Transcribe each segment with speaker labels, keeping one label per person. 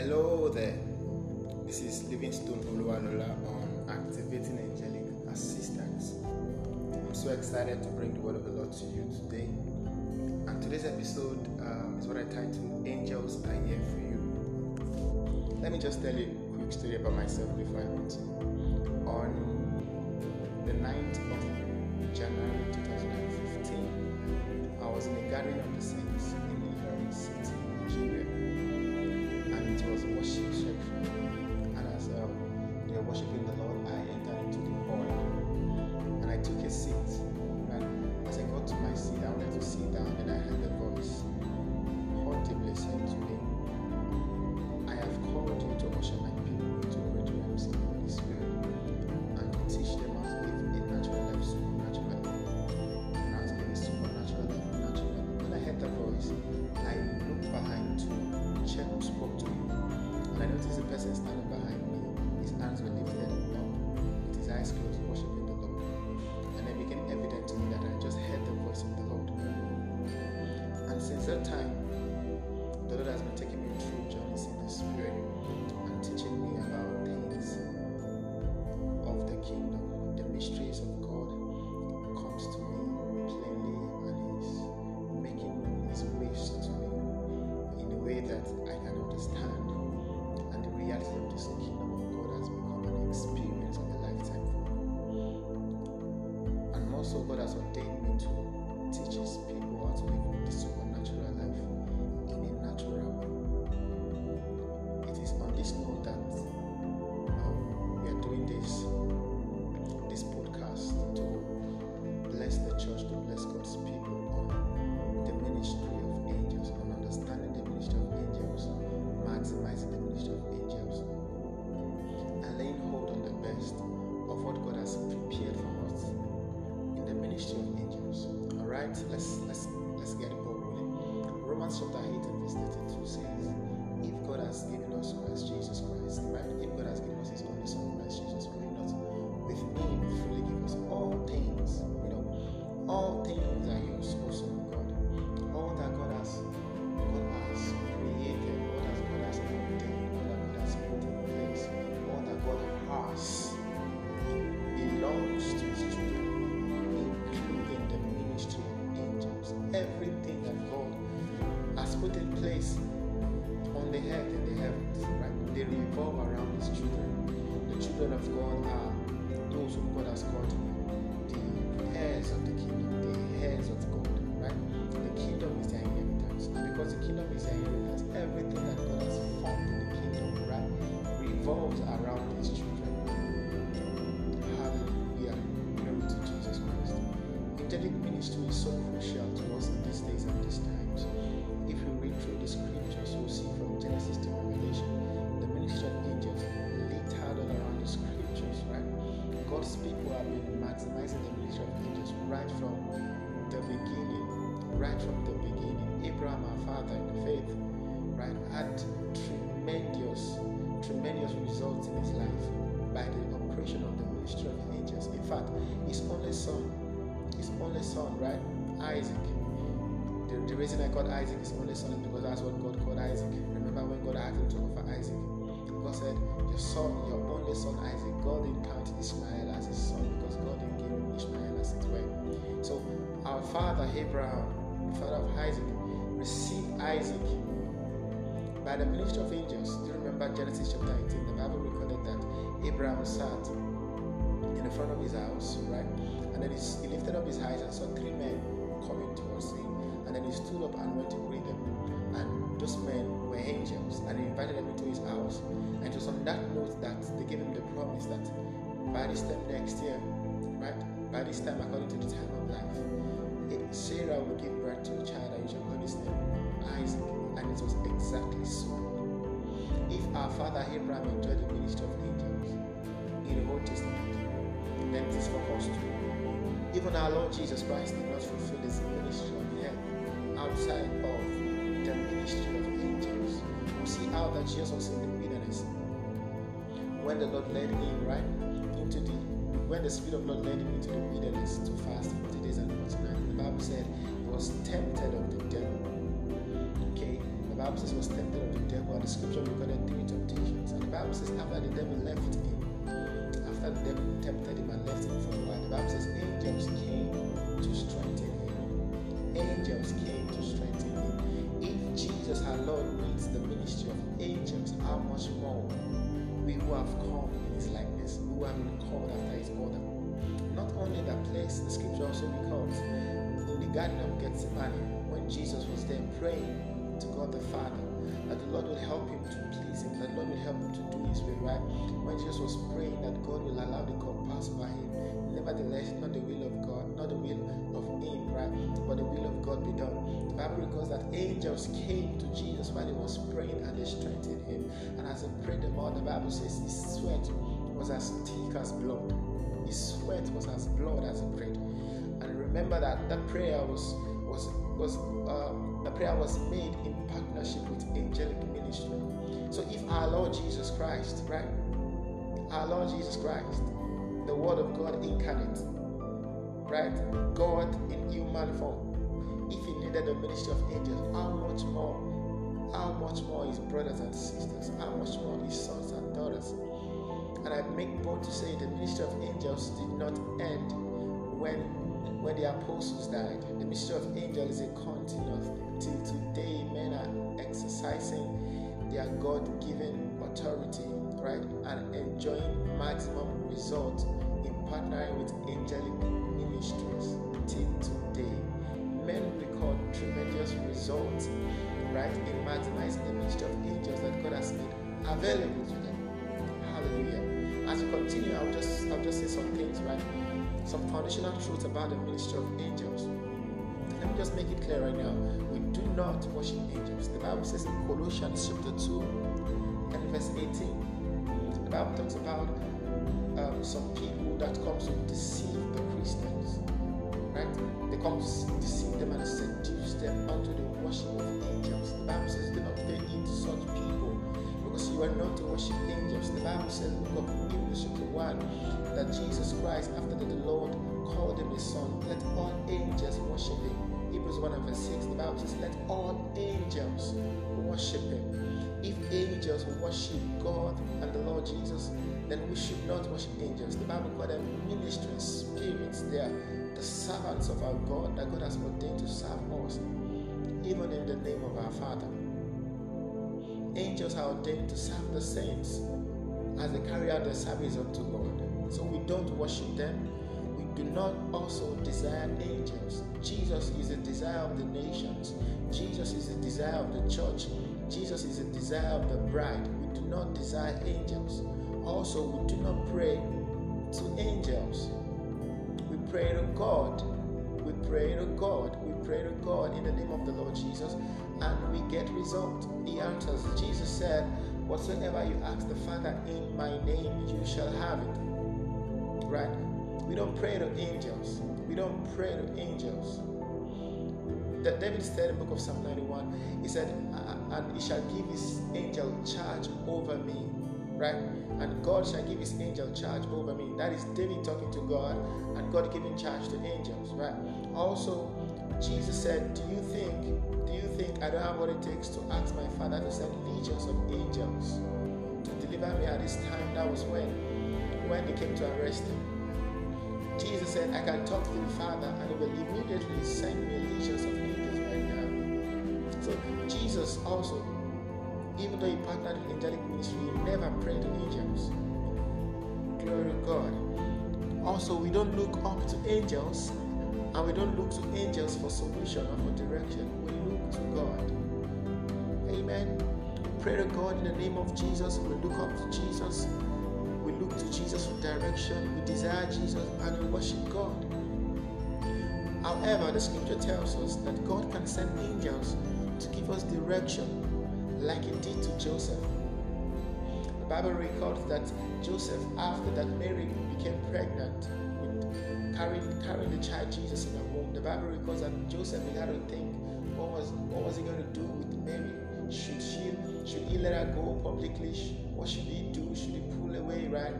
Speaker 1: Hello there. This is Livingstone Oluwalola on activating angelic assistance. I'm so excited to bring the word of the Lord to you today. And today's episode um, is what I titled Angels Are Here for You. Let me just tell you a quick story about myself before I continue. On the 9th of January 2015, I was in the Garden of the saints and it was a worship right, let's children of God are those whom God has called the heirs of the kingdom, the heirs of God, right? The kingdom is their inheritance. And because the kingdom is their inheritance, everything that God has formed in the kingdom, right, revolves around His children. Hallelujah. Glory to Jesus Christ. Angelic ministry is so crucial maximizing the ministry of angels right from the beginning. Right from the beginning. Abraham, our father in the faith, right, had tremendous, tremendous results in his life by the operation of the ministry of angels. In fact, his only son, his only son, right, Isaac. The, the reason I called Isaac his only son is because that's what God called Isaac. Remember when God asked him to offer Isaac? God said, Your son, your only son Isaac, God didn't count Ishmael as his son because God as his well. So our father Abraham, the father of Isaac, received Isaac by the ministry of angels. Do you remember Genesis chapter 18? The Bible recorded that Abraham sat in the front of his house, right? And then he, he lifted up his eyes and saw three men coming towards him. And then he stood up and went to greet them. And those men were angels, and he invited them into his house. And it was on that note that they gave him the promise that by this time next year, right? By this time, according to the time of life, Sarah will give birth to a child, and you shall call his name Isaac. And it was exactly so. If our father Abraham enjoyed the ministry of angels in the Old Testament, then it is for us too. Even our Lord Jesus Christ did not fulfill his ministry on the earth outside of the ministry of angels. We see how that Jesus was in the wilderness when the Lord led him right into the when the Spirit of Lord led him into the wilderness to fast 40 days and 40 nights. The Bible said he was tempted of the devil. Okay, the Bible says he was tempted of the devil, and the scripture recorded three temptations. And the Bible says after the devil left him, after the devil tempted him and left him for a while, the Bible says angels came to strengthen him. Angels came to strengthen him. If Jesus our Lord needs the ministry of angels, how much more who have come in his likeness, who have been called after his order. Not only that place, the scripture also records in the Garden of Gethsemane when Jesus was there praying to God the Father, that the Lord will help him to please him, that the Lord will help him to do his will, right? When Jesus was praying that God will allow the cup pass over him, nevertheless, not the will of God, not the will of him, right? But the will of God be done. Bible records that angels came to Jesus while he was praying and they strengthened him. And as he prayed the more, the Bible says his sweat was as thick as blood. His sweat was as blood as he prayed. And remember that that prayer was was was um, the prayer was made in partnership with angelic ministry. So if our Lord Jesus Christ, right, our Lord Jesus Christ, the Word of God incarnate, right, God in human form, needed the ministry of angels, how much more, how much more his brothers and sisters, how much more his sons and daughters. And I make bold to say the ministry of angels did not end when when the apostles died. The ministry of angels is a continuous. Till today, men are exercising their God given authority, right, and enjoying maximum results in partnering with angelic ministries. Till today, record tremendous results, right, in maximizing the ministry of angels that God has made available to them. Hallelujah. As we continue, I'll just I'll just say some things, right? some foundational truths about the ministry of angels. Let me just make it clear right now. We do not worship angels. The Bible says in Colossians chapter 2 and verse 18, the Bible talks about um, some people that come to deceive. Right? They come to deceive them and seduce them unto the worship of angels. The Bible says, do not pay heed to such people because you are not to worship angels. The Bible says, look up Hebrews chapter 1 that Jesus Christ, after that the Lord called him his son, let all angels worship him. Hebrews 1 and verse 6, the Bible says, let all angels worship him. If angels worship God and the Lord Jesus, then we should not worship angels. The Bible called them ministering spirits. They are the servants of our God that God has ordained to serve us, even in the name of our Father. Angels are ordained to serve the saints as they carry out their service unto God. So we don't worship them. We do not also desire angels. Jesus is the desire of the nations. Jesus is the desire of the church. Jesus is the desire of the bride. We do not desire angels. Also, we do not pray to angels. Pray to God. We pray to God. We pray to God in the name of the Lord Jesus and we get result. He answers. Jesus said, Whatsoever you ask the Father in my name, you shall have it right? We don't pray to angels. We don't pray to angels. That David said in the book of Psalm 91, he said, and he shall give his angel charge over me, right? And God shall give his angel charge over me. That is David talking to God and God giving charge to angels, right? Also, Jesus said, Do you think, do you think I don't have what it takes to ask my father to send legions of angels to deliver me at this time? That was when when they came to arrest him. Jesus said, I can talk to the Father and he will immediately send me legions of angels right now. So Jesus also, even though he partnered with angelic ministry, he never prayed to angels. Glory to God. Also, we don't look up to angels and we don't look to angels for solution or for direction. We look to God. Amen. Pray to God in the name of Jesus. We look up to Jesus We look to Jesus for direction, we desire Jesus, and we worship God. However, the scripture tells us that God can send angels to give us direction, like He did to Joseph. The Bible records that Joseph, after that Mary became pregnant with carrying, carrying the child Jesus in her womb, the Bible records that Joseph began to think, what was what was he going to do with Mary? Should she should he let her go publicly? What should he do? Should he pull away, right?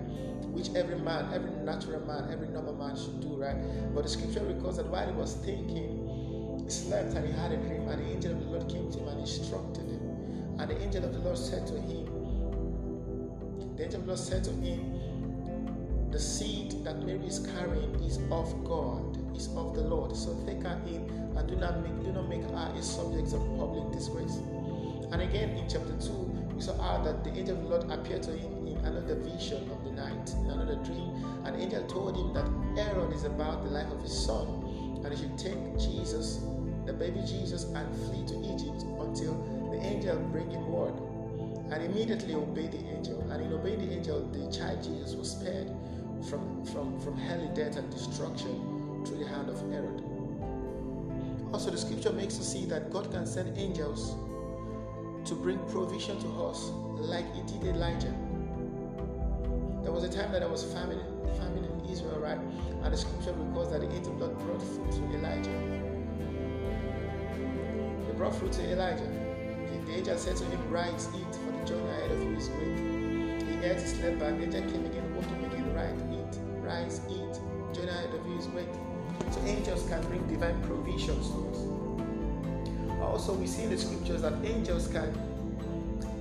Speaker 1: Which every man, every natural man, every normal man should do, right? But the scripture records that while he was thinking, he slept and he had a dream, and the angel of the Lord came to him and instructed him. And the angel of the Lord said to him, The angel of the Lord said to him, The seed that Mary is carrying is of God, is of the Lord. So take her in and do not make do not make her a subject of public disgrace. And again in chapter 2, we saw how that the angel of the Lord appeared to him in another vision of the night, in another dream. An angel told him that Aaron is about the life of his son, and he should take Jesus, the baby Jesus, and flee to Egypt until the angel bring him word. And immediately obeyed the angel. And in obeying the angel, the child Jesus was spared from, from, from hell, death, and destruction through the hand of Herod. Also, the scripture makes us see that God can send angels to bring provision to us like he did Elijah. There was a time that there was famine, famine in Israel, right? And the scripture records that the angel of God brought food to Elijah. They brought food to Elijah. The, angel said to him, Rise, eat, for the journey ahead of you is great. He ate, slept back. The angel came again, woke him again, right, eat, rise, eat. Journey ahead of you is great. So angels can bring divine provisions to us. Also, we see in the scriptures that angels can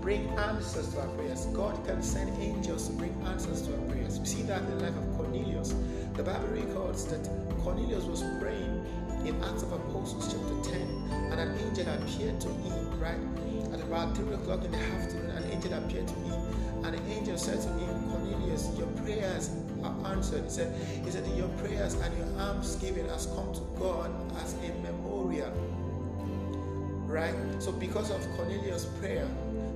Speaker 1: bring answers to our prayers. God can send angels to bring answers to our prayers. We see that in the life of Cornelius. The Bible records that Cornelius was praying in Acts of Apostles chapter 10, and an angel appeared to him, right? At about 3 o'clock in the afternoon, an angel appeared to him, and the angel said to him, Cornelius, your prayers are answered. He said, He said, Your prayers and your alms giving has come to God as a memorial. Right? So because of Cornelius' prayer,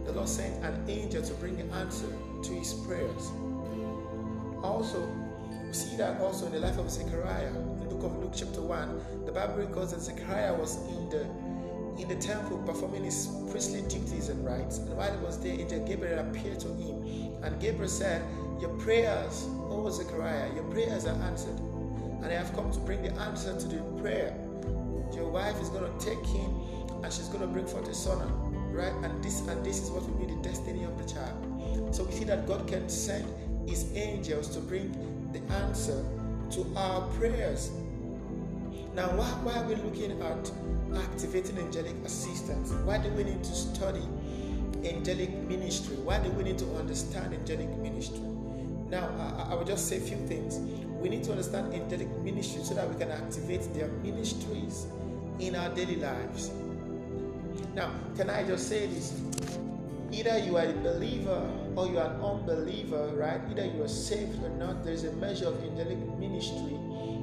Speaker 1: the Lord sent an angel to bring the answer to his prayers. Also, we see that also in the life of Zechariah, in the book of Luke, chapter 1, the Bible records that Zechariah was in the in the temple performing his priestly duties and rites. And while he was there, angel Gabriel appeared to him. And Gabriel said, Your prayers, oh Zechariah, your prayers are answered. And I have come to bring the answer to the prayer. Your wife is going to take him and she's going to bring forth a son right? And this and this is what will be the destiny of the child. So we see that God can send His angels to bring the answer to our prayers. Now, why, why are we looking at activating angelic assistance? Why do we need to study angelic ministry? Why do we need to understand angelic ministry? Now, I, I will just say a few things. We need to understand angelic ministry so that we can activate their ministries in our daily lives. Now, can I just say this? Either you are a believer or you are an unbeliever, right? Either you are saved or not, there's a measure of angelic ministry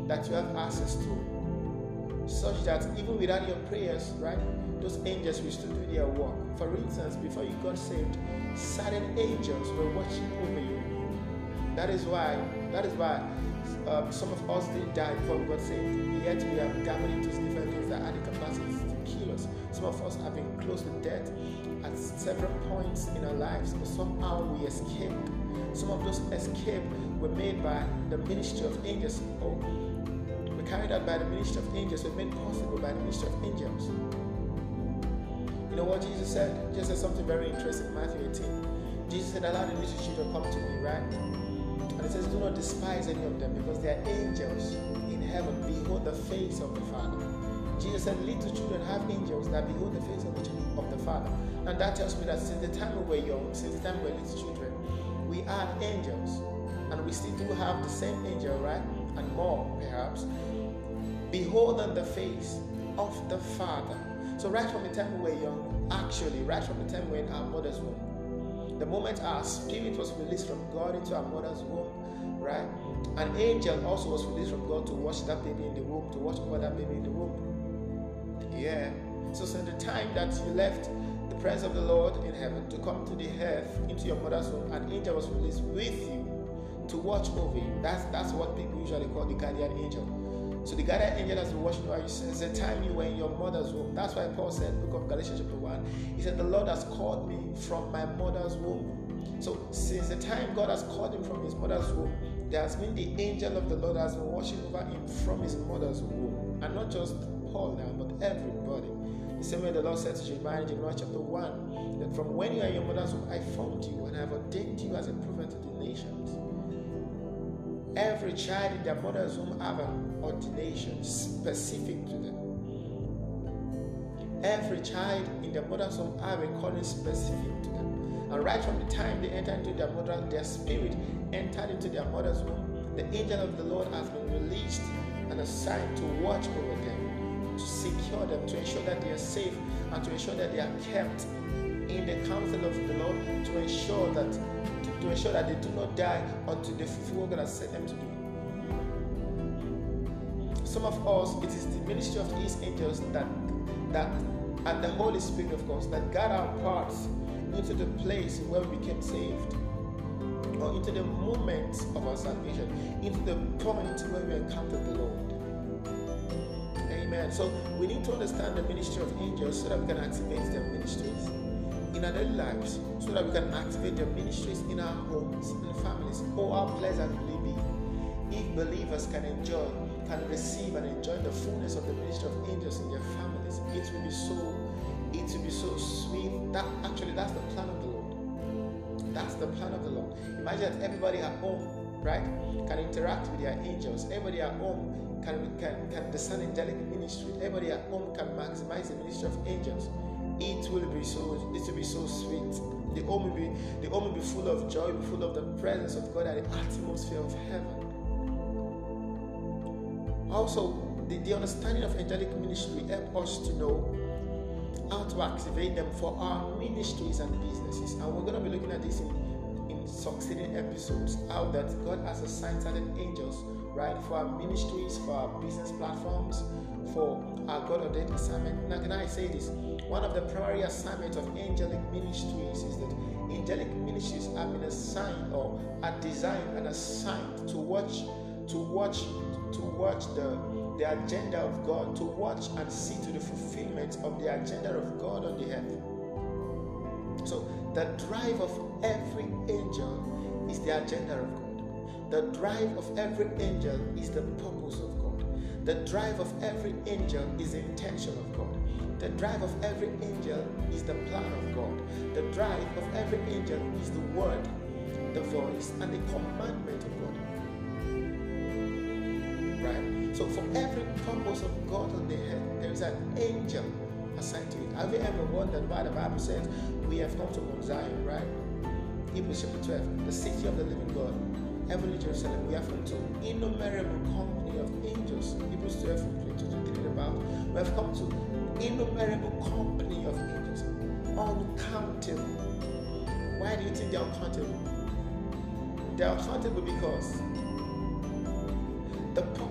Speaker 1: that you have access to. Such that even without your prayers, right, those angels will still do their work. For instance, before you got saved, certain angels were watching over you. That is why, that is why um, some of us didn't die before we got saved. Yet we have gambled into different things that had the capacity to kill us. some of us have been close to death at several points in our lives, but somehow we escaped. Some of those escapes were made by the ministry of angels, were carried out by the ministry of angels, were made possible by the ministry of angels. You know what Jesus said? Jesus said something very interesting in Matthew 18. Jesus said, Allow the little children to come to me, right? And it says, Do not despise any of them because they are angels in heaven. Behold the face of the Father. Jesus said, Little children have angels that behold the face of the, of the Father. And that tells me that since the time we were young, since the time we were little children, we are angels. And we still do have the same angel, right? And more, perhaps. Beholding the face of the Father. So, right from the time we were young, actually, right from the time we were in our mother's womb, the moment our spirit was released from God into our mother's womb, right? An angel also was released from God to watch that baby in the womb, to watch over that baby in the womb. Yeah. So since the time that you left the presence of the Lord in heaven to come to the earth into your mother's womb, an angel was released with you to watch over you. That's that's what people usually call the guardian angel. So the guardian angel has been watching over you since the time you were in your mother's womb. That's why Paul said, Book of Galatians chapter 1, he said, The Lord has called me from my mother's womb. So since the time God has called him from his mother's womb, there has been the angel of the Lord has been watching over him from his mother's womb. And not just Paul now, but everybody. The same way the Lord said to Jeremiah in Jeremiah chapter 1 that from when you are in your mother's womb, I formed you and I have ordained you as a prophet to the nations. Every child in their mother's womb have an ordination specific to them. Every child in the mother's womb have a calling specific to them. And right from the time they enter into their mother, their spirit entered into their mother's womb, the angel of the Lord has been released and assigned to watch over them, to secure them, to ensure that they are safe, and to ensure that they are kept in the counsel of the Lord, to ensure that to, to ensure that they do not die until they fulfill what God has set them to do. Some of us, it is the ministry of these angels that that and the Holy Spirit, of course, that guide our paths into the place where we became saved, or into the moment of our salvation, into the point where we encountered the Lord. Amen. So we need to understand the ministry of angels so that we can activate their ministries in our daily lives, so that we can activate their ministries in our homes and families. How pleasant will it be if believers can enjoy can receive and enjoy the fullness of the ministry of angels in their families, it will be so, it will be so sweet. That actually that's the plan of the Lord. That's the plan of the Lord. Imagine that everybody at home, right, can interact with their angels. Everybody at home can can can discern angelic ministry. Everybody at home can maximize the ministry of angels. It will be so it will be so sweet. The home will be the home will be full of joy, full of the presence of God and the atmosphere of heaven. Also, the, the understanding of angelic ministry help us to know how to activate them for our ministries and businesses. And we're going to be looking at this in, in succeeding episodes. How that God has assigned certain angels, right, for our ministries, for our business platforms, for our God ordained assignment. Now, can I say this? One of the primary assignments of angelic ministries is that angelic ministries have been assigned or are designed and assigned to watch, to watch to watch the, the agenda of God, to watch and see to the fulfillment of the agenda of God on the earth. So, the drive of every angel is the agenda of God. The drive of every angel is the purpose of God. The drive of every angel is the intention of God. The drive of every angel is the plan of God. The drive of every angel is the word, the voice, and the commandment of God. Right? So for every purpose of God on the earth, there is an angel assigned to it. Have you ever wondered why the Bible says we have come to Mount Zion, right? Hebrews chapter 12, the city of the living God, heavenly Jerusalem, we have come to innumerable company of angels. Hebrews 12, 22 to about. We have come to innumerable company of angels. Uncountable. Why do you think they're uncountable? They're uncountable because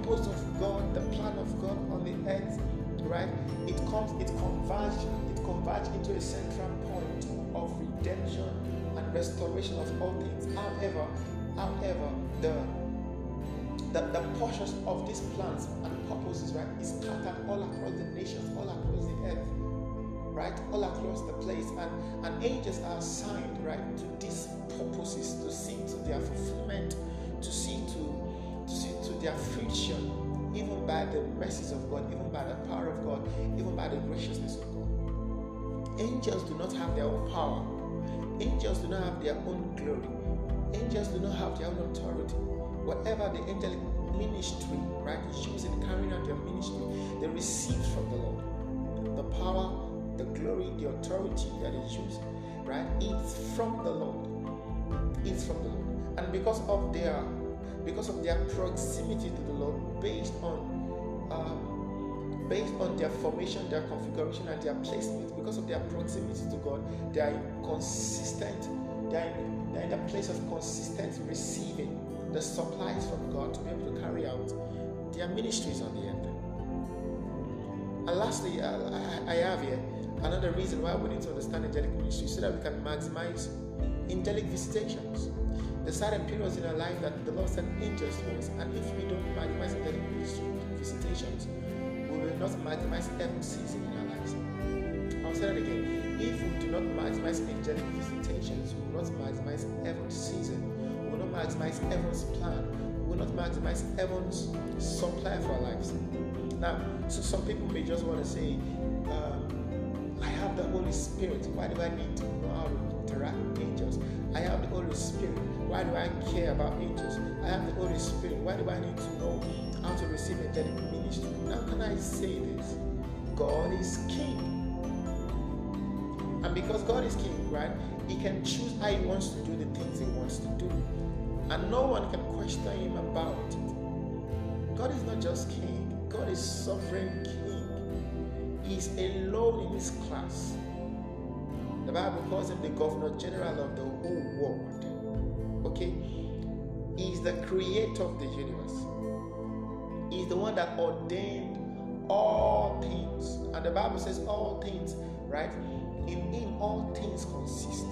Speaker 1: purpose of God, the plan of God on the earth, right? It comes, it converges, it converges into a central point of redemption and restoration of all things. However, however, the the, the portions of these plans and purposes, right, is scattered all across the nations, all across the earth, right, all across the place, and and angels are assigned, right, to these purposes to see to their fulfillment, to see to their future, even by the mercies of God, even by the power of God, even by the graciousness of God. Angels do not have their own power. Angels do not have their own glory. Angels do not have their own authority. Whatever the angelic ministry, right, is using carrying out their ministry, they receive from the Lord. The power, the glory, the authority that is used, right, it's from the Lord. It's from the Lord. And because of their because of their proximity to the Lord based on um, based on their formation, their configuration, and their placement, because of their proximity to God, they are consistent, they are, in, they are in a place of consistent receiving the supplies from God to be able to carry out their ministries on the earth. And lastly, I, I, I have here another reason why we need to understand angelic ministry so that we can maximize angelic visitations. The certain periods in our life that the Lord sent angels to us, and if we don't maximize angelic visitations, we will not maximize every season in our lives. I'll say that again. If we do not maximize angelic visitations, we will not maximize every season. We will not maximize heaven's plan. We will not maximize heaven's supply for our lives. Now, so some people may just want to say, um, I have the Holy Spirit. Why do I need to know how to interact with angels? I have the Holy Spirit. Why do I care about angels? I have the Holy Spirit. Why do I need to know how to receive angelic ministry? How can I say this? God is King. And because God is king, right, he can choose how he wants to do the things he wants to do. And no one can question him about it. God is not just king, God is sovereign king. He's alone in his class. The Bible calls him the governor general of the whole world. Okay? He's the creator of the universe. He's the one that ordained all things. And the Bible says all things, right? In him all things consist.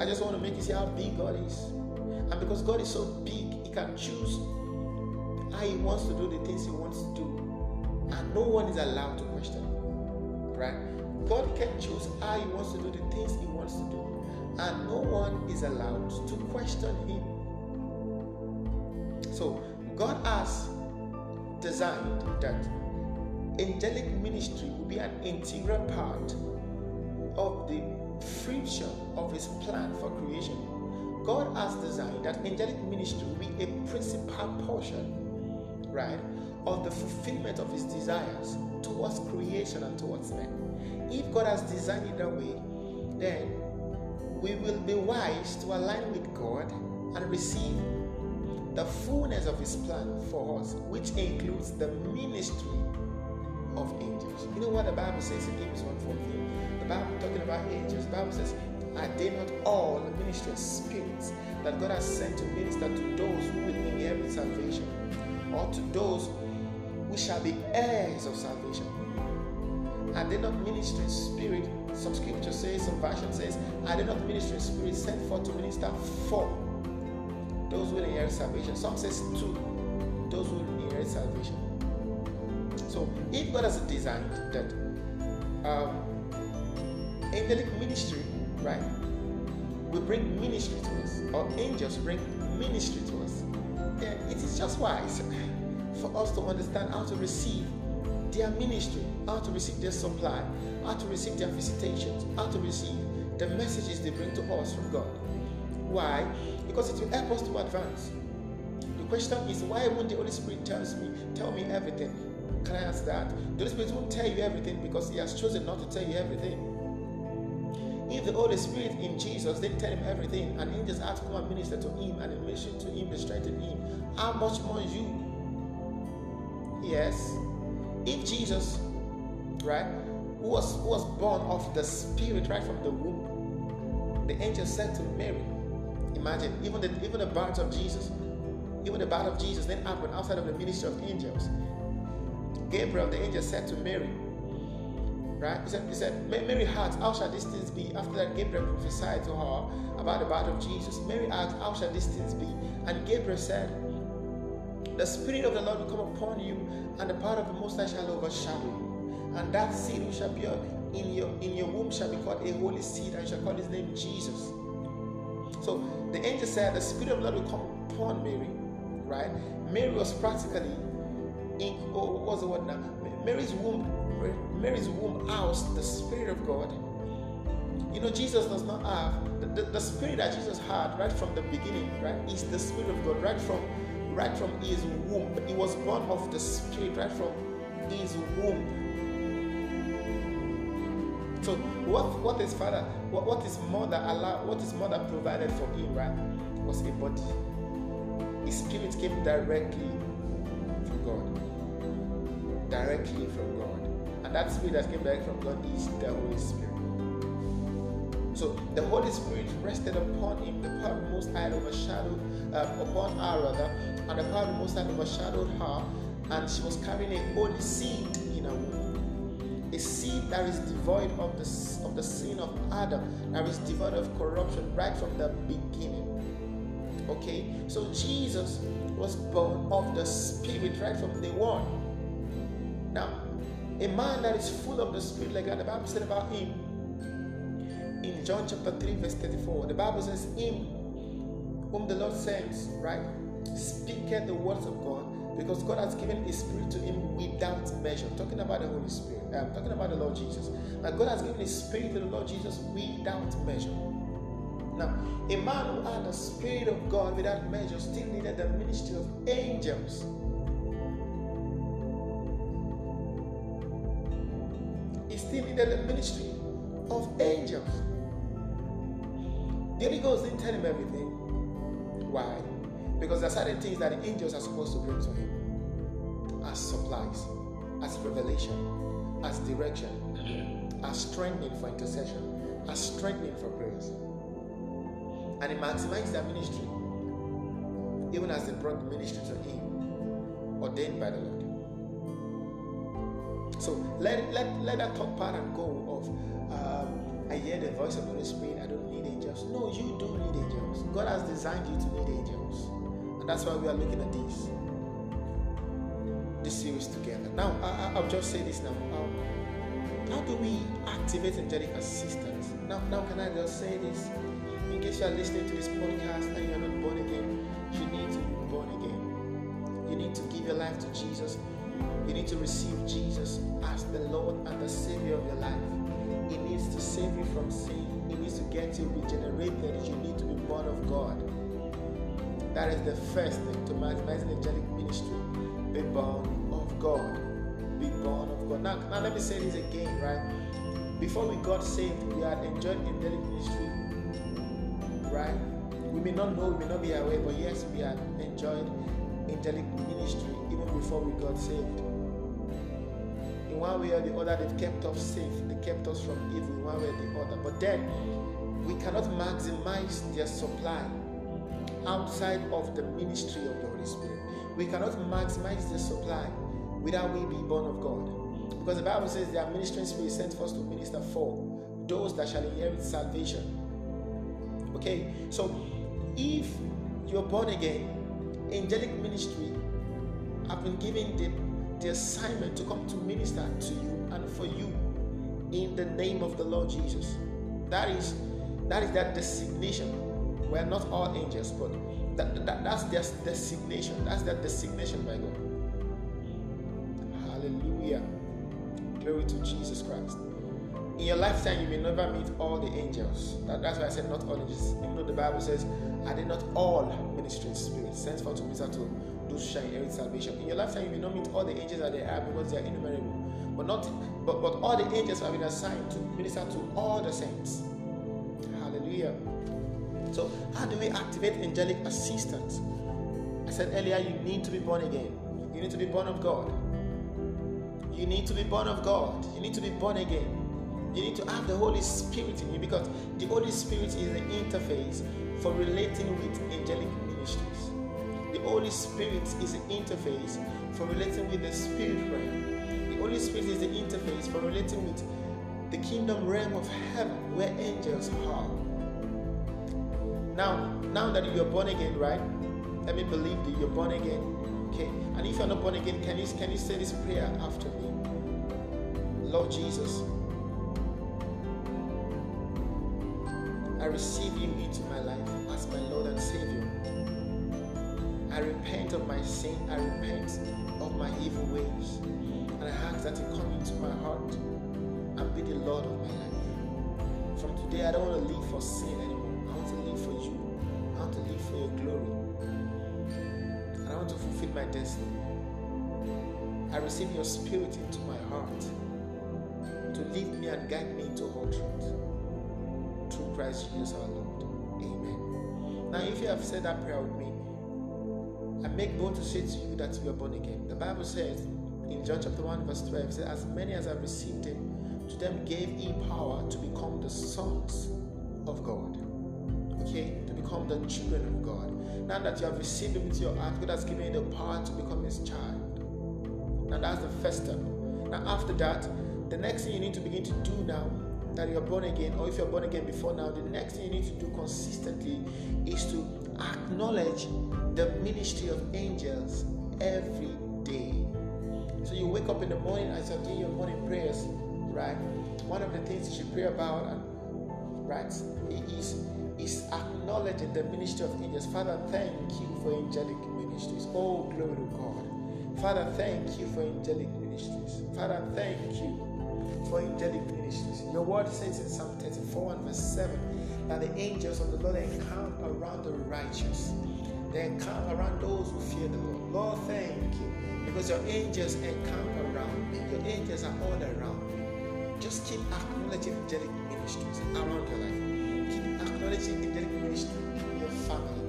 Speaker 1: I just want to make you see how big God is. And because God is so big, He can choose how He wants to do the things He wants to do. And no one is allowed to question Him. Right? God can choose how He wants to do the things He wants to do. And no one is allowed to question Him. So, God has designed that angelic ministry will be an integral part of the future of his plan for creation. God has designed that angelic ministry will be a principal portion, right, of the fulfillment of his desires towards creation and towards men. If God has designed it that way, then we will be wise to align with God and receive the fullness of his plan for us, which includes the ministry of angels. You know what the Bible says in Hebrews 1 14? The Bible talking about angels, the Bible says, Are they not all ministering spirits that God has sent to minister to those who will inherit salvation, or to those who shall be heirs of salvation? Are they not ministering spirit? Some scripture says, some version says, Are they not ministering spirit sent forth to minister for those who inherit salvation? Some says to those who inherit salvation. So if God has designed that um, angelic ministry, right, will bring ministry to us, or angels bring ministry to us, then it is just wise for us to understand how to receive their ministry, how to receive their supply, how to receive their visitations, how to receive the messages they bring to us from God. Why? Because it will help us to advance. The question is, why won't the Holy Spirit tells me, tell me everything? Can I answer that? The Holy Spirit won't tell you everything because He has chosen not to tell you everything. If the Holy Spirit in Jesus didn't tell him everything, and angels had to come and minister to him and minister to him, strengthen him, how much more you? Yes. If Jesus, right, who was was born of the Spirit right from the womb, the angel said to Mary, imagine even the even the birth of Jesus, even the birth of Jesus didn't happen outside of the ministry of angels. Gabriel, the angel, said to Mary, right? He said, he said Mary asked, How shall these things be? After that, Gabriel prophesied to her about the birth of Jesus. Mary asked, How shall these things be? And Gabriel said, The Spirit of the Lord will come upon you, and the power of the Most High shall overshadow you. And that seed which shall be in your in your womb shall be called a holy seed, and you shall call his name Jesus. So the angel said, The Spirit of the Lord will come upon Mary, right? Mary was practically in, oh, what was the word now? Mary's womb, Mary's womb housed the Spirit of God. You know, Jesus does not have the, the, the, Spirit that Jesus had right from the beginning, right, is the Spirit of God, right from right from his womb. He was born of the Spirit right from his womb. So what what his father, what, mother allowed, what his mother provided for him, right, was a body. His spirit came directly from God. Directly from God. And that spirit that came directly from God is the Holy Spirit. So the Holy Spirit rested upon him, the power of the Most High overshadowed, um, upon her rather, and the power of the Most High overshadowed her, and she was carrying a holy seed in her womb. A seed that is devoid of the, of the sin of Adam, that is devoid of corruption right from the beginning. Okay, so Jesus was born of the Spirit right from day one. Now, a man that is full of the Spirit, like the Bible said about him in John chapter 3, verse 34, the Bible says, Him whom the Lord sends, right, speaketh the words of God, because God has given His Spirit to him without measure. Talking about the Holy Spirit. I'm talking about the Lord Jesus. And God has given His Spirit to the Lord Jesus without measure. Now, a man who had the Spirit of God without measure still needed the ministry of angels. He still needed the ministry of angels. The Holy Ghost didn't tell him everything. Why? Because there are certain things that the angels are supposed to bring to him as supplies, as revelation, as direction, as strengthening for intercession, as strengthening for prayers. And he maximized their ministry, even as they brought the ministry to him, ordained by the Lord. So let, let, let that part and go of um, I hear the voice of the Holy Spirit, I don't need angels. No, you do need angels. God has designed you to need angels. And that's why we are looking at this this series together. Now, I, will just say this now. Um, how do we activate angelic assistance? Now, now, can I just say this? In case you are listening to this podcast and you are not born again, you need to be born again. You need to give your life to Jesus. You to receive Jesus as the Lord and the Savior of your life. He needs to save you from sin. He needs to get you regenerated. You need to be born of God. That is the first thing to maximize the angelic ministry. Be born of God. Be born of God. Now, now let me say this again, right? Before we got saved, we had enjoyed angelic ministry, right? We may not know, we may not be aware, but yes, we had enjoyed angelic ministry even before we got saved. One way or the other, they've kept us safe. They kept us from evil one way or the other. But then we cannot maximize their supply outside of the ministry of the Holy Spirit. We cannot maximize their supply without we be born of God. Because the Bible says there are ministering spirits sent for us to minister for those that shall inherit salvation. Okay, so if you're born again, angelic ministry have been given the, the assignment to come to minister to you and for you in the name of the Lord Jesus. That is that is that designation. We are not all angels, but that, that, that's their designation. That's their designation by God. Hallelujah. Glory to Jesus Christ. In your lifetime, you may never meet all the angels. That, that's why I said not all angels. Even though the Bible says, are they not all ministering spirits sent for to minister to those shall inherit salvation? In your lifetime, you may not meet all the angels that they are because they are innumerable. But not but, but all the angels have been assigned to minister to all the saints. Hallelujah. So, how do we activate angelic assistance? I said earlier, you need to be born again. You need to be born of God. You need to be born of God. You need to be born again. You need to have the Holy Spirit in you because the Holy Spirit is the interface for relating with angelic ministries. Holy Spirit is the interface for relating with the spirit realm. The Holy Spirit is the interface for relating with the kingdom realm of heaven where angels are. Now, now that you're born again, right? Let me believe that you're born again. Okay. And if you're not born again, can you can you say this prayer after me? Lord Jesus, I receive you into my life as my Lord and Savior. I repent of my sin. I repent of my evil ways. And I ask that you come into my heart and be the Lord of my life. From today, I don't want to live for sin anymore. I want to live for you. I want to live for your glory. And I want to fulfill my destiny. I receive your spirit into my heart to lead me and guide me into all truth through Christ Jesus our Lord. Amen. Now, if you have said that prayer with me, I make bold to say to you that you are born again. The Bible says in John chapter 1, verse 12, it says, As many as have received him, to them gave he power to become the sons of God. Okay? To become the children of God. Now that you have received him into your heart, God has given you the power to become his child. Now that's the first step. Now after that, the next thing you need to begin to do now that you're born again, or if you're born again before now, the next thing you need to do consistently is to acknowledge the ministry of angels every day. So you wake up in the morning as you're doing your morning prayers, right? One of the things you should pray about, right, is is acknowledging the ministry of angels. Father, thank you for angelic ministries. Oh, glory to God. Father, thank you for angelic ministries. Father, thank you for angelic ministries. Your word says in Psalm 34 and verse 7 that the angels of the Lord encamp around the righteous. They encamp around those who fear the Lord. Lord, thank you. Because your angels encamp around me. Your angels are all around me. Just keep acknowledging angelic ministries around your life. Keep acknowledging angelic ministry in your family.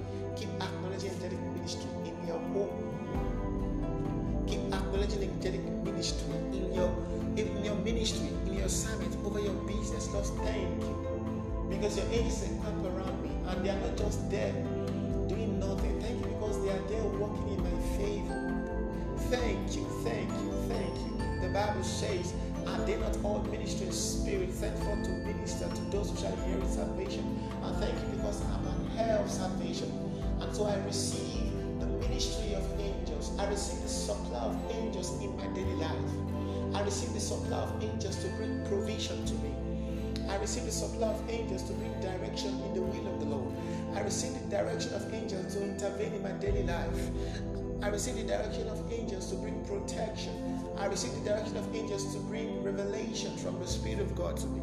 Speaker 1: You. Because your angels encamp around me and they are not just there doing nothing. Thank you because they are there working in my favor. Thank you, thank you, thank you. The Bible says are they not all ministering spirits sent forth to minister to those who shall inherit salvation? And thank you because I'm an heir of salvation. And so I receive the ministry of angels. I receive the supply of angels in my daily life. I receive the supply of angels to bring provision to me. I receive the supply of angels to bring direction in the will of the Lord. I receive the direction of angels to intervene in my daily life. I receive the direction of angels to bring protection. I receive the direction of angels to bring revelation from the Spirit of God to me.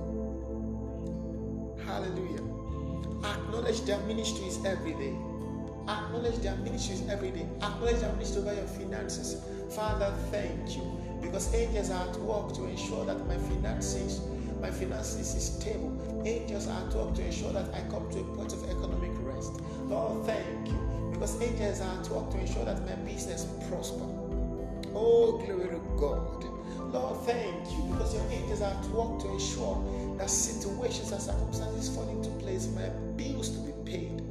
Speaker 1: Hallelujah. Acknowledge their ministries every day. Acknowledge their ministries every day. Acknowledge their ministry over your finances. Father, thank you. Because angels are at work to ensure that my finances, my finances is stable. Angels are at work to ensure that I come to a point of economic rest. Lord, thank you. Because angels are at work to ensure that my business prosper. Oh, glory to God. Lord, thank you because your angels are at work to ensure that situations and circumstances fall into place for my bills to be paid.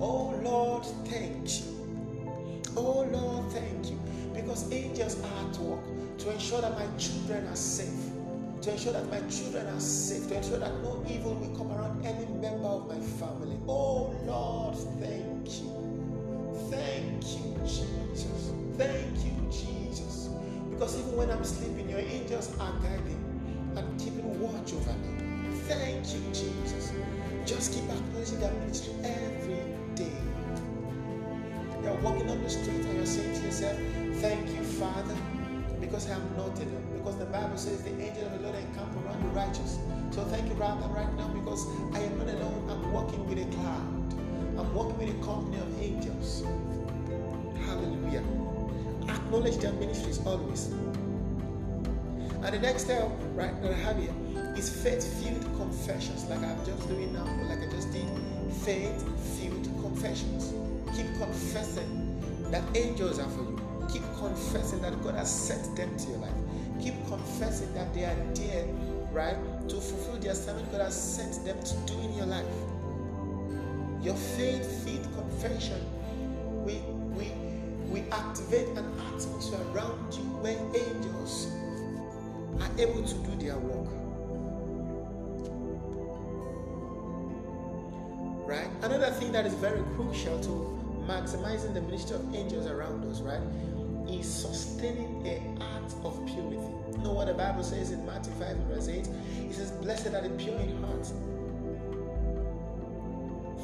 Speaker 1: Oh, Lord, thank you. Oh, Lord, thank you because angels are at work to ensure that my children are safe, to ensure that my children are safe, to ensure that no evil will come around any member of my family. Oh, Lord, thank you. Thank you, Jesus. Thank you, Jesus. Because even when I'm sleeping, your angels are guiding and keeping watch over me. Thank you, Jesus. Just keep acknowledging that ministry every day. You're walking on the street and you're saying to yourself, Thank you, Father, because I am not alone. Because the Bible says the angel of the Lord encamp around the righteous. So thank you, Father, right now because I am not alone. I'm walking with a cloud. I'm walking with a company of angels. Hallelujah acknowledge their ministries always. And the next step, right, that I have here is faith-filled confessions, like I'm just doing now, or like I just did. Faith-filled confessions. Keep confessing that angels are for you. Keep confessing that God has sent them to your life. Keep confessing that they are there, right, to fulfill the assignment God has sent them to do in your life. Your faith-filled confession will we activate an atmosphere around you where angels are able to do their work. Right? Another thing that is very crucial to maximizing the ministry of angels around us, right, is sustaining a heart of purity. You know what the Bible says in Matthew 5 verse 8? It says, Blessed are the pure in heart,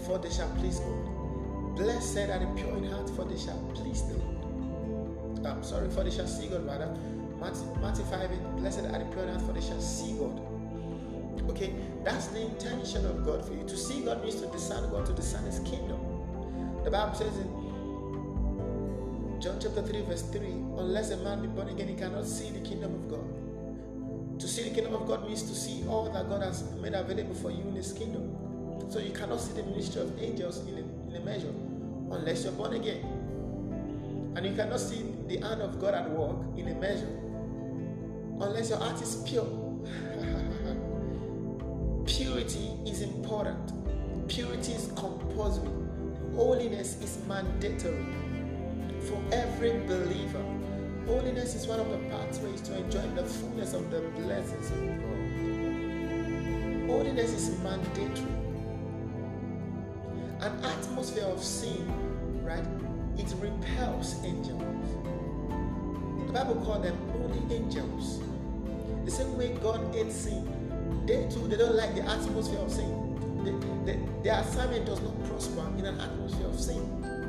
Speaker 1: for they shall please God. Blessed are the pure in heart, for they shall please the Lord. I'm sorry, for they shall see God, rather. Matthew, Matthew 5 8, Blessed are the pure in heart, for they shall see God. Okay, that's the intention of God for you. To see God means to discern God, to discern His kingdom. The Bible says in John chapter 3, verse 3 Unless a man be born again, he cannot see the kingdom of God. To see the kingdom of God means to see all that God has made available for you in His kingdom. So you cannot see the ministry of angels in a in a measure unless you're born again. And you cannot see the hand of God at work in a measure unless your heart is pure. Purity is important. Purity is compulsory. Holiness is mandatory for every believer. Holiness is one of the pathways to enjoy the fullness of the blessings of God. Holiness is mandatory an atmosphere of sin, right? It repels angels. The Bible called them holy angels. The same way God hates sin, they too they don't like the atmosphere of sin. The, the, their assignment does not prosper in an atmosphere of sin.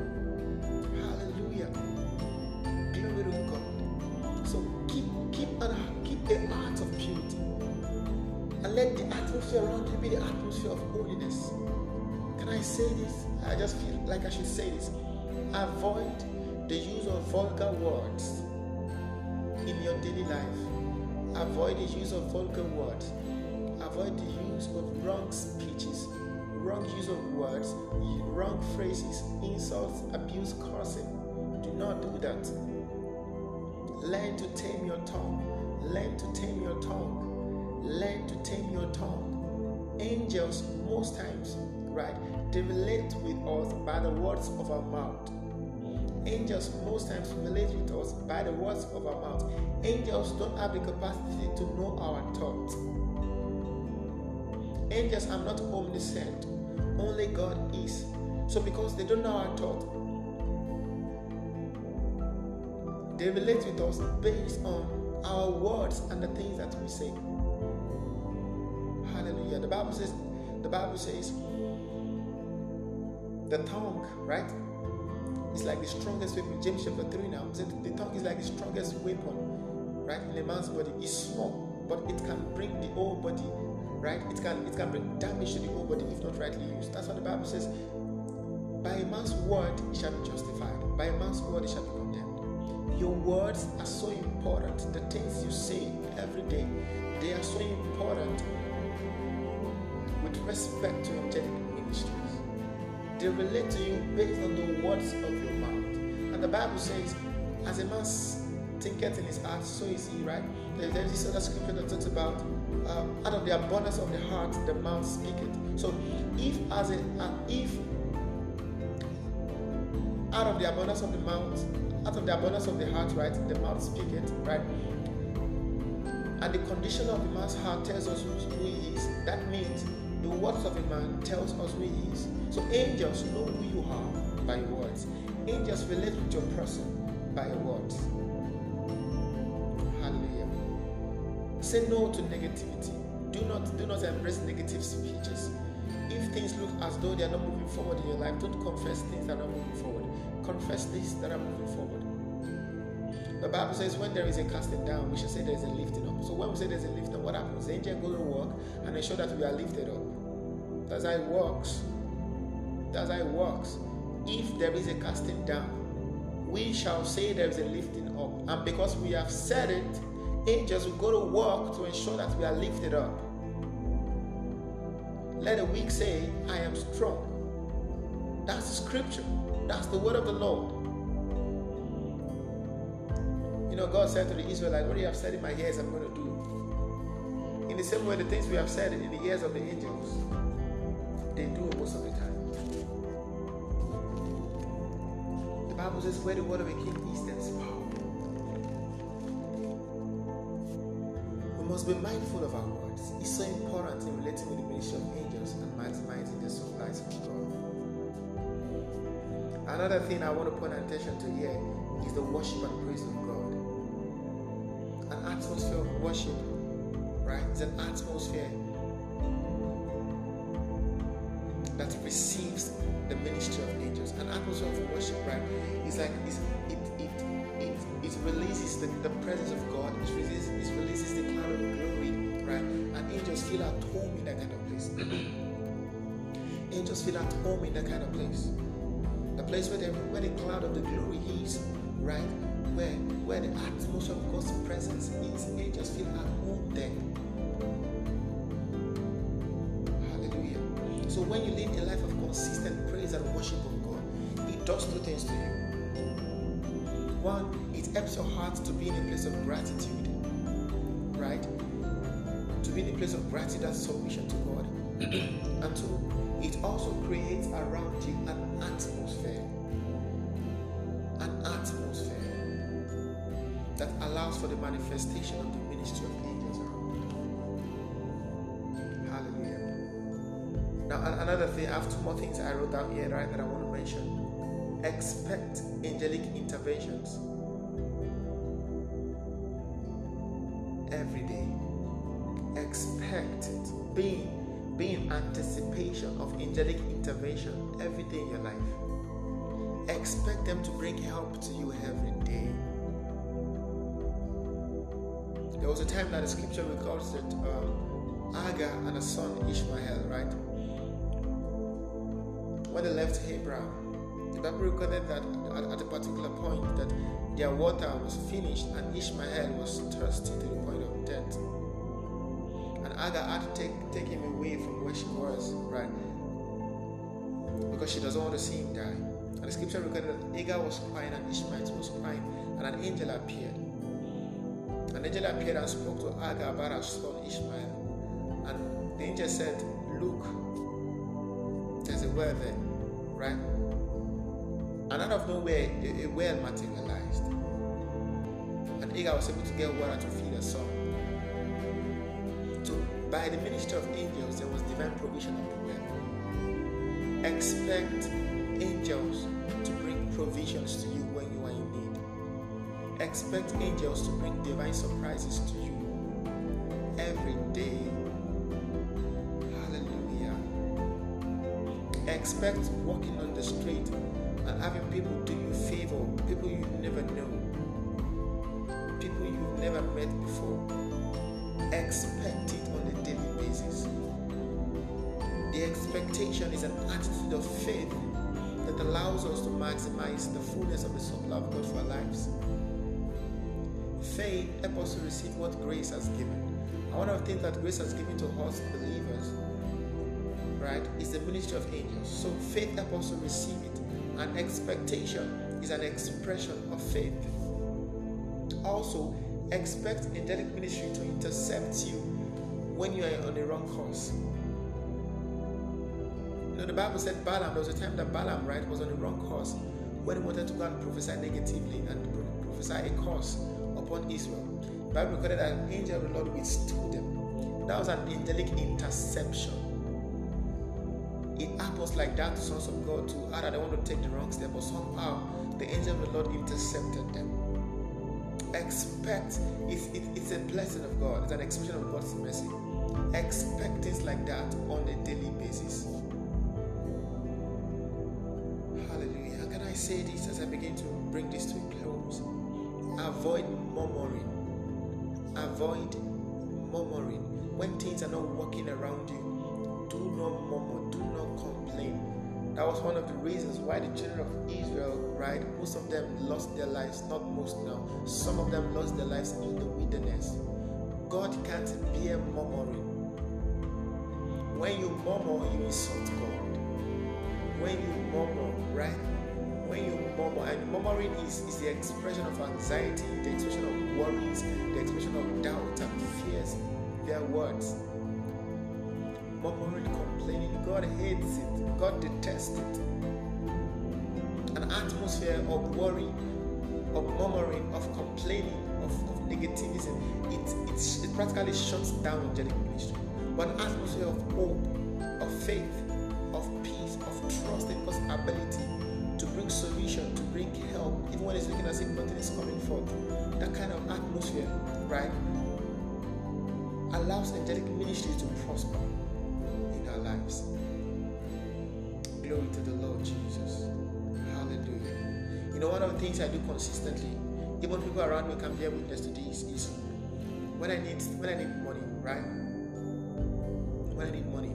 Speaker 1: Let the atmosphere around you be the atmosphere of holiness. Can I say this? I just feel like I should say this. Avoid the use of vulgar words in your daily life. avoid the use of vulgar words, avoid the use of wrong speeches, wrong use of words, wrong phrases, insults, abuse, cursing. Do not do that. Learn to tame your tongue. Learn to tame your tongue. Learn to tame your tongue. Angels, most times, right, they relate with us by the words of our mouth. Angels, most times, relate with us by the words of our mouth. Angels don't have the capacity to know our thoughts. Angels are not omniscient, only God is. So, because they don't know our thoughts, they relate with us based on our words and the things that we say. The Bible says, the Bible says, the tongue, right? It's like the strongest weapon. James chapter 3 now says the tongue is like the strongest weapon, right? In a man's body. It's small, but it can bring the whole body, right? It can it can bring damage to the whole body if not rightly used. That's what the Bible says. By a man's word he shall be justified. By a man's word he shall be condemned. Your words are so important. The things you say every day, they are so important respect to angelic ministries. They relate to you based on the words of your mouth. And the Bible says, as a man thinketh in his heart, so is he, right? There's this other scripture that talks about um, out of the abundance of the heart, the mouth speaketh. So if as a uh, if out of the abundance of the mouth, out of the abundance of the heart, right, the mouth speaketh, right? And the condition of the man's heart tells us who he is. That means the words of a man tells us who he is. So angels know who you are by your words. Angels relate with your person by your words. Hallelujah. Say no to negativity. Do not do not embrace negative speeches. If things look as though they are not moving forward in your life, don't confess things that are not moving forward. Confess things that are moving forward. The Bible says when there is a casting down, we should say there is a lifting up. So when we say there's a lifting up, what happens? The angel goes to work and ensure that we are lifted up. That's how it works. That's how it works. If there is a casting down, we shall say there is a lifting up. And because we have said it, angels will go to work to ensure that we are lifted up. Let the weak say, I am strong. That's the scripture. That's the word of the Lord. You know, God said to the Israelites, What you have said in my ears, I'm going to do. In the same way, the things we have said in the ears of the angels, they do it most of the time. The Bible says, Where the king is, there's power. We must be mindful of our words. It's so important in relating with the ministry of angels and maximizing the supplies from God. Another thing I want to point attention to here is the worship and praise of God. An atmosphere of worship, right? It's an atmosphere receives the ministry of angels. An atmosphere of worship, right? It's like it's, it it it it releases the, the presence of God. It releases it releases the cloud of glory, right? And angels feel at home in that kind of place. angels feel at home in that kind of place. The place where the where the cloud of the glory is, right? Where where the atmosphere of God's presence is, angels feel at home there. So when you live a life of consistent praise and worship of God, it does two things to you. One, it helps your heart to be in a place of gratitude, right? To be in a place of gratitude and submission to God. and two, it also creates around you an atmosphere. An atmosphere that allows for the manifestation of the ministry of angels another thing, I have two more things I wrote down here, right, that I want to mention. Expect angelic interventions every day. Expect it. Be, be in anticipation of angelic intervention every day in your life. Expect them to bring help to you every day. There was a time that the scripture records that um, Agar and a son Ishmael, right? When they left Hebron, the Bible recorded that at, at, a particular point that their water was finished and Ishmael was thirsty to the point of death. And Agar had to take, take him away from where she was, right? Because she doesn't want to see him die. And the scripture recorded that Agar was crying and Ishmael was crying, and an angel appeared. An angel appeared and spoke to Agar about her son Ishmael. And the angel said, Look, there's a well there, right? And out of nowhere, a, a well materialized. And Agar was able to get water to feed her son. So, by the ministry of angels, there was divine provision of the well. Expect angels to bring provisions to you when you are in need. Expect angels to bring divine surprises to you Expect walking on the street and having people do you favor, people you never know, people you've never met before. Expect it on a daily basis. The expectation is an attitude of faith that allows us to maximize the fullness of the supply of God for our lives. Faith helps us to receive what grace has given. And one of the things that grace has given to us believers, right, is the ministry of angels. So faith helps us receive it. And expectation is an expression of faith. Also, expect angelic ministry to intercept you when you are on the wrong course. You know, the Bible said Balaam, there was a time that Balaam, right, was on the wrong course when he wanted to go and prophesy negatively and prophesy a curse upon Israel. The Bible recorded that an angel of the Lord withstood them. That was an angelic interception. It happens like that to sons of God too. Either they want to take the wrong step, but somehow the angel of the Lord intercepted them. Expect it's, it, it's a blessing of God, it's an expression of God's mercy. Expect things like that on a daily basis. Hallelujah. How can I say this as I begin to bring this to a close? Avoid murmuring. Avoid murmuring. When things are not working around you, do not murmur, do not complain. That was one of the reasons why the children of Israel, right, most of them lost their lives, not most now, some of them lost their lives in the wilderness. God can't bear murmuring. When you murmur, you insult God. When you murmur, right? When you murmur, and murmuring is, is the expression of anxiety, the expression of worries, the expression of doubt and fears. Their words. Murmuring, complaining, God hates it, God detests it. An atmosphere of worry, of murmuring, of complaining, of, of negativism, it, it, it practically shuts down angelic ministry. But an atmosphere of hope, of faith, of peace, of trust in God's ability to bring solution, to bring help, even when it's looking as if nothing is coming forth. That kind of atmosphere, right, allows angelic ministry to prosper know, one of the things I do consistently, even people around me can bear witness to this, is when I need when I need money, right? When I need money,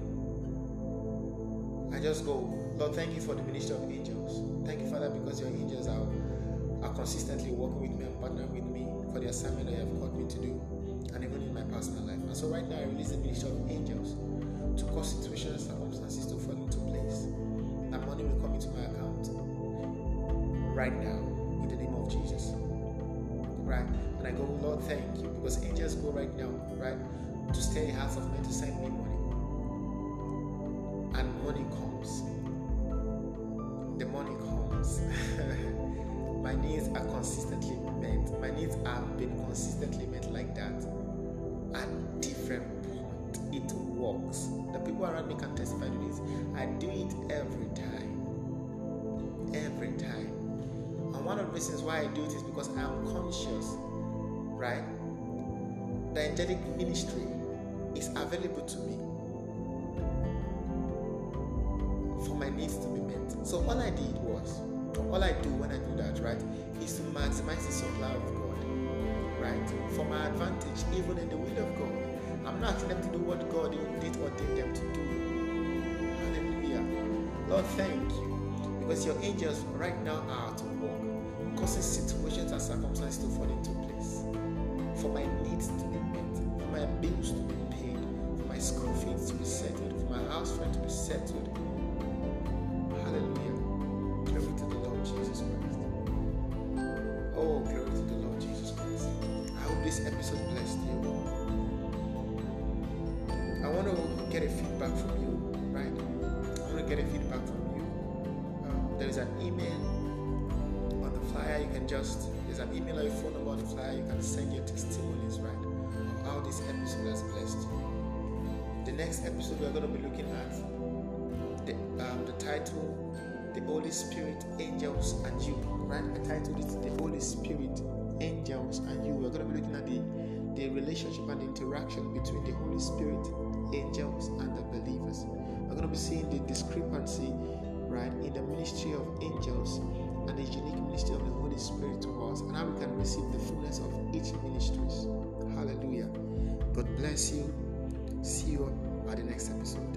Speaker 1: I just go, Lord, thank you for the ministry of angels. Thank you, Father, because your angels are, are consistently working with me and partnering with me for the assignment that you have called me to do, and even in my personal life. And so, right now, I release the ministry of angels to cause situations, circumstances to fall into place. That money will come into my right now in the name of Jesus. Right? And I go, Lord, thank you, because angels go right now, right, to stay hearts of men to send me money. And money comes. The money comes. My needs are consistently met. My needs have been consistently met like that. At different point, it works. The people around me can testify to this. I do it every time. The reasons why I do it is because I am conscious, right? The angelic ministry is available to me for my needs to be met. So all I did was, all I do when I do that, right, is to maximize the supply of God, right, for my advantage, even in the will of God. I'm not asking them to do what God did ordain them to do. Hallelujah. Lord, thank you. Because your angels right now are at work, causes situations and circumstances to fall into place, for my needs to be met, for my bills to be paid, for my school fees to be settled, for my house rent to be settled, can just, there's an email or a phone number on the flyer. You can send your testimonies, right? Of how this episode has blessed you. The next episode, we're going to be looking at the, um, the title the Holy Spirit, angels, and you. Right? I titled it The Holy Spirit, Angels, and You. We're going to be looking at the, the relationship and the interaction between the Holy Spirit, angels, and the believers. We're going to be seeing the discrepancy, right, in the ministry of angels and the unique ministry of the Holy Spirit to us, and how we can receive the fullness of each ministries. Hallelujah. God bless you. See you at the next episode.